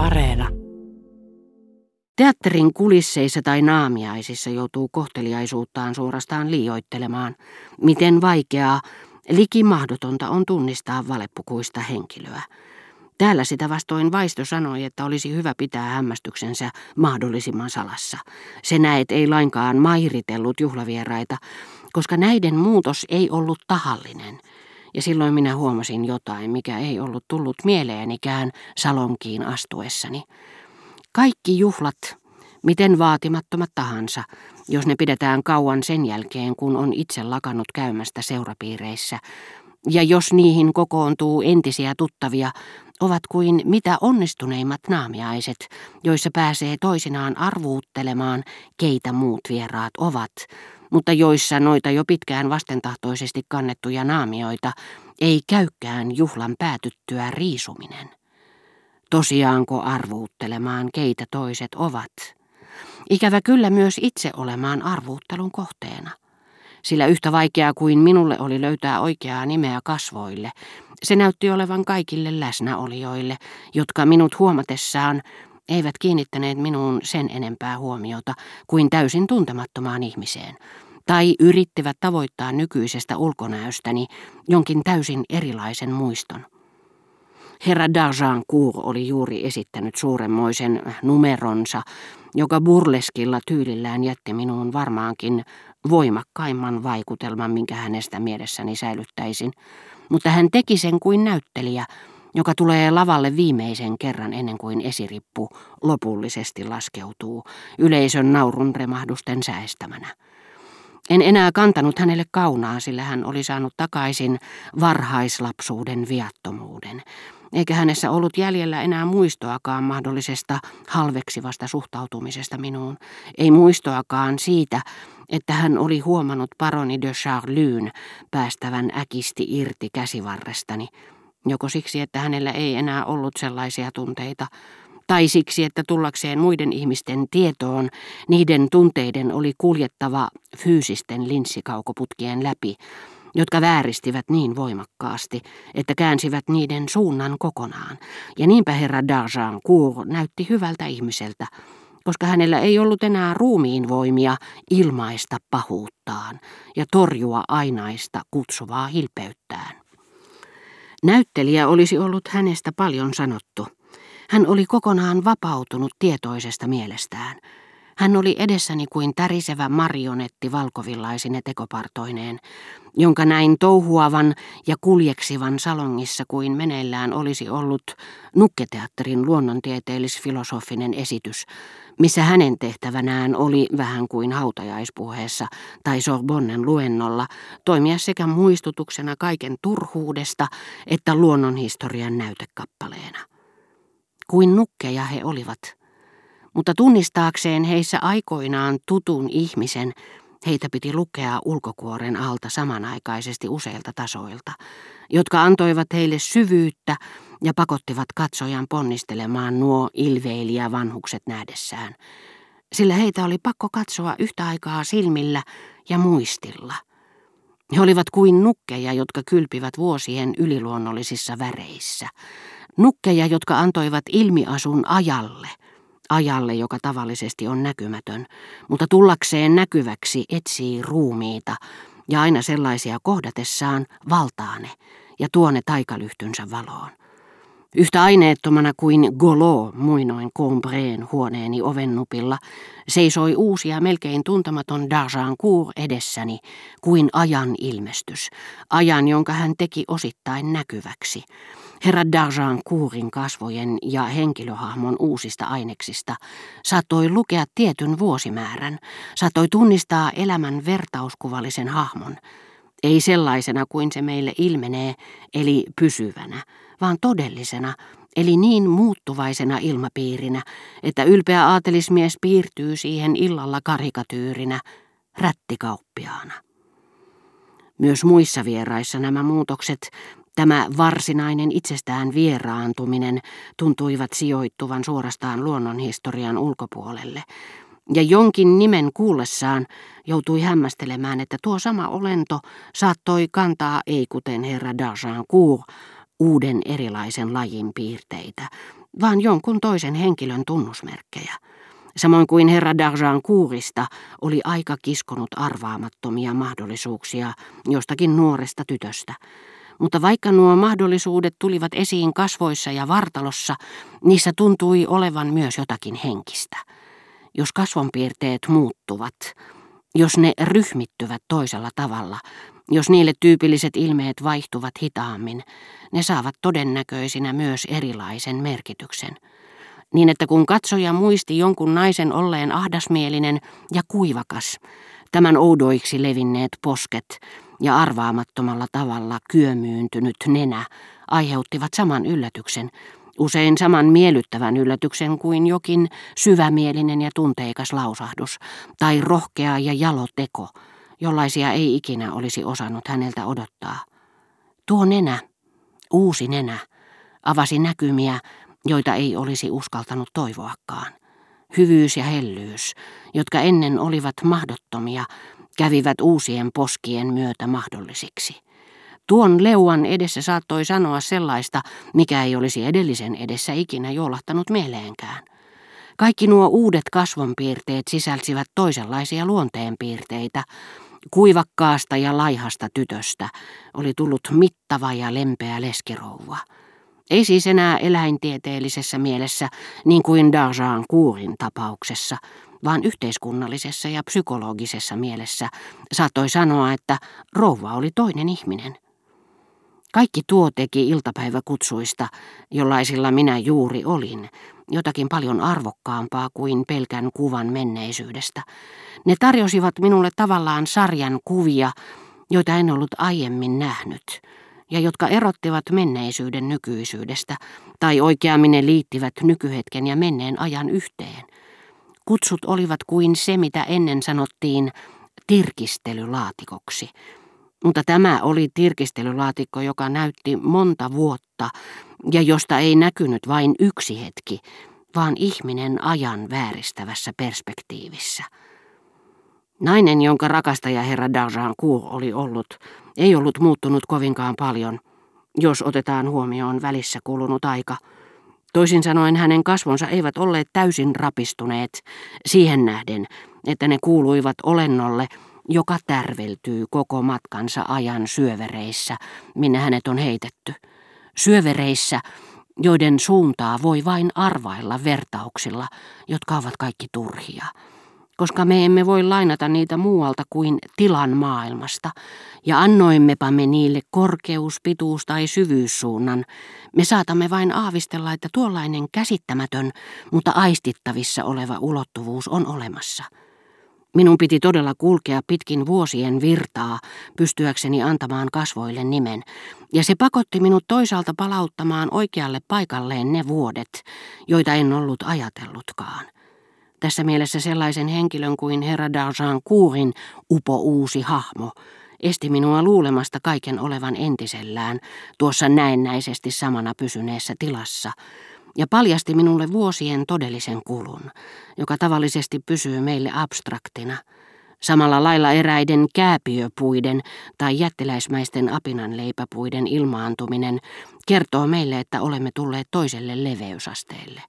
Areena. Teatterin kulisseissa tai naamiaisissa joutuu kohteliaisuuttaan suorastaan liioittelemaan, miten vaikeaa, liki mahdotonta on tunnistaa valepukuista henkilöä. Täällä sitä vastoin vaisto sanoi, että olisi hyvä pitää hämmästyksensä mahdollisimman salassa. Se näet ei lainkaan mairitellut juhlavieraita, koska näiden muutos ei ollut tahallinen. Ja silloin minä huomasin jotain, mikä ei ollut tullut mieleenikään salonkiin astuessani. Kaikki juhlat, miten vaatimattomat tahansa, jos ne pidetään kauan sen jälkeen, kun on itse lakannut käymästä seurapiireissä, ja jos niihin kokoontuu entisiä tuttavia, ovat kuin mitä onnistuneimmat naamiaiset, joissa pääsee toisinaan arvuuttelemaan, keitä muut vieraat ovat, mutta joissa noita jo pitkään vastentahtoisesti kannettuja naamioita ei käykään juhlan päätyttyä riisuminen. Tosiaanko arvuuttelemaan, keitä toiset ovat? Ikävä kyllä myös itse olemaan arvuuttelun kohteena. Sillä yhtä vaikeaa kuin minulle oli löytää oikeaa nimeä kasvoille, se näytti olevan kaikille läsnäolijoille, jotka minut huomatessaan eivät kiinnittäneet minuun sen enempää huomiota kuin täysin tuntemattomaan ihmiseen, tai yrittivät tavoittaa nykyisestä ulkonäöstäni jonkin täysin erilaisen muiston. Herra D'Argencourt oli juuri esittänyt suuremmoisen numeronsa, joka burleskilla tyylillään jätti minuun varmaankin voimakkaimman vaikutelman, minkä hänestä mielessäni säilyttäisin. Mutta hän teki sen kuin näyttelijä, joka tulee lavalle viimeisen kerran ennen kuin esirippu lopullisesti laskeutuu, yleisön naurun remahdusten säestämänä. En enää kantanut hänelle kaunaa, sillä hän oli saanut takaisin varhaislapsuuden viattomuuden eikä hänessä ollut jäljellä enää muistoakaan mahdollisesta halveksivasta suhtautumisesta minuun. Ei muistoakaan siitä, että hän oli huomannut paroni de Charlyn päästävän äkisti irti käsivarrestani, joko siksi, että hänellä ei enää ollut sellaisia tunteita, tai siksi, että tullakseen muiden ihmisten tietoon niiden tunteiden oli kuljettava fyysisten linssikaukoputkien läpi, jotka vääristivät niin voimakkaasti, että käänsivät niiden suunnan kokonaan. Ja niinpä herra Darjan Cour näytti hyvältä ihmiseltä, koska hänellä ei ollut enää ruumiin voimia ilmaista pahuuttaan ja torjua ainaista kutsuvaa hilpeyttään. Näyttelijä olisi ollut hänestä paljon sanottu. Hän oli kokonaan vapautunut tietoisesta mielestään – hän oli edessäni kuin tärisevä marionetti valkovillaisine tekopartoineen, jonka näin touhuavan ja kuljeksivan salongissa kuin meneillään olisi ollut nukketeatterin luonnontieteellis-filosofinen esitys, missä hänen tehtävänään oli vähän kuin hautajaispuheessa tai Sorbonnen luennolla toimia sekä muistutuksena kaiken turhuudesta että luonnonhistorian näytekappaleena. Kuin nukkeja he olivat – mutta tunnistaakseen heissä aikoinaan tutun ihmisen, heitä piti lukea ulkokuoren alta samanaikaisesti useilta tasoilta, jotka antoivat heille syvyyttä ja pakottivat katsojan ponnistelemaan nuo ilveilijä vanhukset nähdessään. Sillä heitä oli pakko katsoa yhtä aikaa silmillä ja muistilla. He olivat kuin nukkeja, jotka kylpivät vuosien yliluonnollisissa väreissä. Nukkeja, jotka antoivat ilmiasun ajalle – ajalle, joka tavallisesti on näkymätön, mutta tullakseen näkyväksi etsii ruumiita ja aina sellaisia kohdatessaan valtaane ja tuone taikalyhtynsä valoon. Yhtä aineettomana kuin Golo muinoin Combreen huoneeni ovennupilla, seisoi uusi ja melkein tuntematon D'Argencourt edessäni kuin ajan ilmestys, ajan, jonka hän teki osittain näkyväksi. Herra D'Argencourtin kasvojen ja henkilöhahmon uusista aineksista saattoi lukea tietyn vuosimäärän, saattoi tunnistaa elämän vertauskuvallisen hahmon, ei sellaisena kuin se meille ilmenee, eli pysyvänä, vaan todellisena, eli niin muuttuvaisena ilmapiirinä, että ylpeä aatelismies piirtyy siihen illalla karikatyyrinä, rättikauppiaana. Myös muissa vieraissa nämä muutokset, tämä varsinainen itsestään vieraantuminen, tuntuivat sijoittuvan suorastaan luonnonhistorian ulkopuolelle, ja jonkin nimen kuullessaan joutui hämmästelemään, että tuo sama olento saattoi kantaa ei kuten herra D'Argencourt, uuden erilaisen lajin piirteitä, vaan jonkun toisen henkilön tunnusmerkkejä. Samoin kuin herra kuurista oli aika kiskonut arvaamattomia mahdollisuuksia jostakin nuoresta tytöstä. Mutta vaikka nuo mahdollisuudet tulivat esiin kasvoissa ja vartalossa, niissä tuntui olevan myös jotakin henkistä. Jos kasvonpiirteet muuttuvat, jos ne ryhmittyvät toisella tavalla, jos niille tyypilliset ilmeet vaihtuvat hitaammin, ne saavat todennäköisinä myös erilaisen merkityksen. Niin että kun katsoja muisti jonkun naisen olleen ahdasmielinen ja kuivakas, tämän oudoiksi levinneet posket ja arvaamattomalla tavalla kyömyyntynyt nenä aiheuttivat saman yllätyksen, usein saman miellyttävän yllätyksen kuin jokin syvämielinen ja tunteikas lausahdus tai rohkea ja jalo teko, jollaisia ei ikinä olisi osannut häneltä odottaa. Tuo nenä, uusi nenä, avasi näkymiä, joita ei olisi uskaltanut toivoakaan. Hyvyys ja hellyys, jotka ennen olivat mahdottomia, kävivät uusien poskien myötä mahdollisiksi. Tuon leuan edessä saattoi sanoa sellaista, mikä ei olisi edellisen edessä ikinä joolahtanut mieleenkään. Kaikki nuo uudet kasvonpiirteet sisälsivät toisenlaisia luonteenpiirteitä. Kuivakkaasta ja laihasta tytöstä oli tullut mittava ja lempeä leskirouva. Ei siis enää eläintieteellisessä mielessä, niin kuin Darjan Kuurin tapauksessa, vaan yhteiskunnallisessa ja psykologisessa mielessä saattoi sanoa, että rouva oli toinen ihminen. Kaikki tuo teki iltapäiväkutsuista, jollaisilla minä juuri olin, jotakin paljon arvokkaampaa kuin pelkän kuvan menneisyydestä. Ne tarjosivat minulle tavallaan sarjan kuvia, joita en ollut aiemmin nähnyt, ja jotka erottivat menneisyyden nykyisyydestä, tai oikeammin ne liittivät nykyhetken ja menneen ajan yhteen. Kutsut olivat kuin se, mitä ennen sanottiin tirkistelylaatikoksi – mutta tämä oli tirkistelylaatikko, joka näytti monta vuotta ja josta ei näkynyt vain yksi hetki, vaan ihminen ajan vääristävässä perspektiivissä. Nainen, jonka rakastaja herra Kuur oli ollut, ei ollut muuttunut kovinkaan paljon, jos otetaan huomioon välissä kulunut aika. Toisin sanoen hänen kasvonsa eivät olleet täysin rapistuneet siihen nähden, että ne kuuluivat olennolle, joka tärveltyy koko matkansa ajan syövereissä, minne hänet on heitetty. Syövereissä, joiden suuntaa voi vain arvailla vertauksilla, jotka ovat kaikki turhia, koska me emme voi lainata niitä muualta kuin tilan maailmasta, ja annoimmepa me niille korkeus, pituus tai syvyyssuunnan, me saatamme vain aavistella, että tuollainen käsittämätön, mutta aistittavissa oleva ulottuvuus on olemassa – Minun piti todella kulkea pitkin vuosien virtaa, pystyäkseni antamaan kasvoille nimen, ja se pakotti minut toisaalta palauttamaan oikealle paikalleen ne vuodet, joita en ollut ajatellutkaan. Tässä mielessä sellaisen henkilön kuin herra Darjan Kuurin upo uusi hahmo. Esti minua luulemasta kaiken olevan entisellään tuossa näennäisesti samana pysyneessä tilassa, ja paljasti minulle vuosien todellisen kulun, joka tavallisesti pysyy meille abstraktina, samalla lailla eräiden kääpiöpuiden tai jättiläismäisten apinanleipäpuiden ilmaantuminen kertoo meille, että olemme tulleet toiselle leveysasteelle.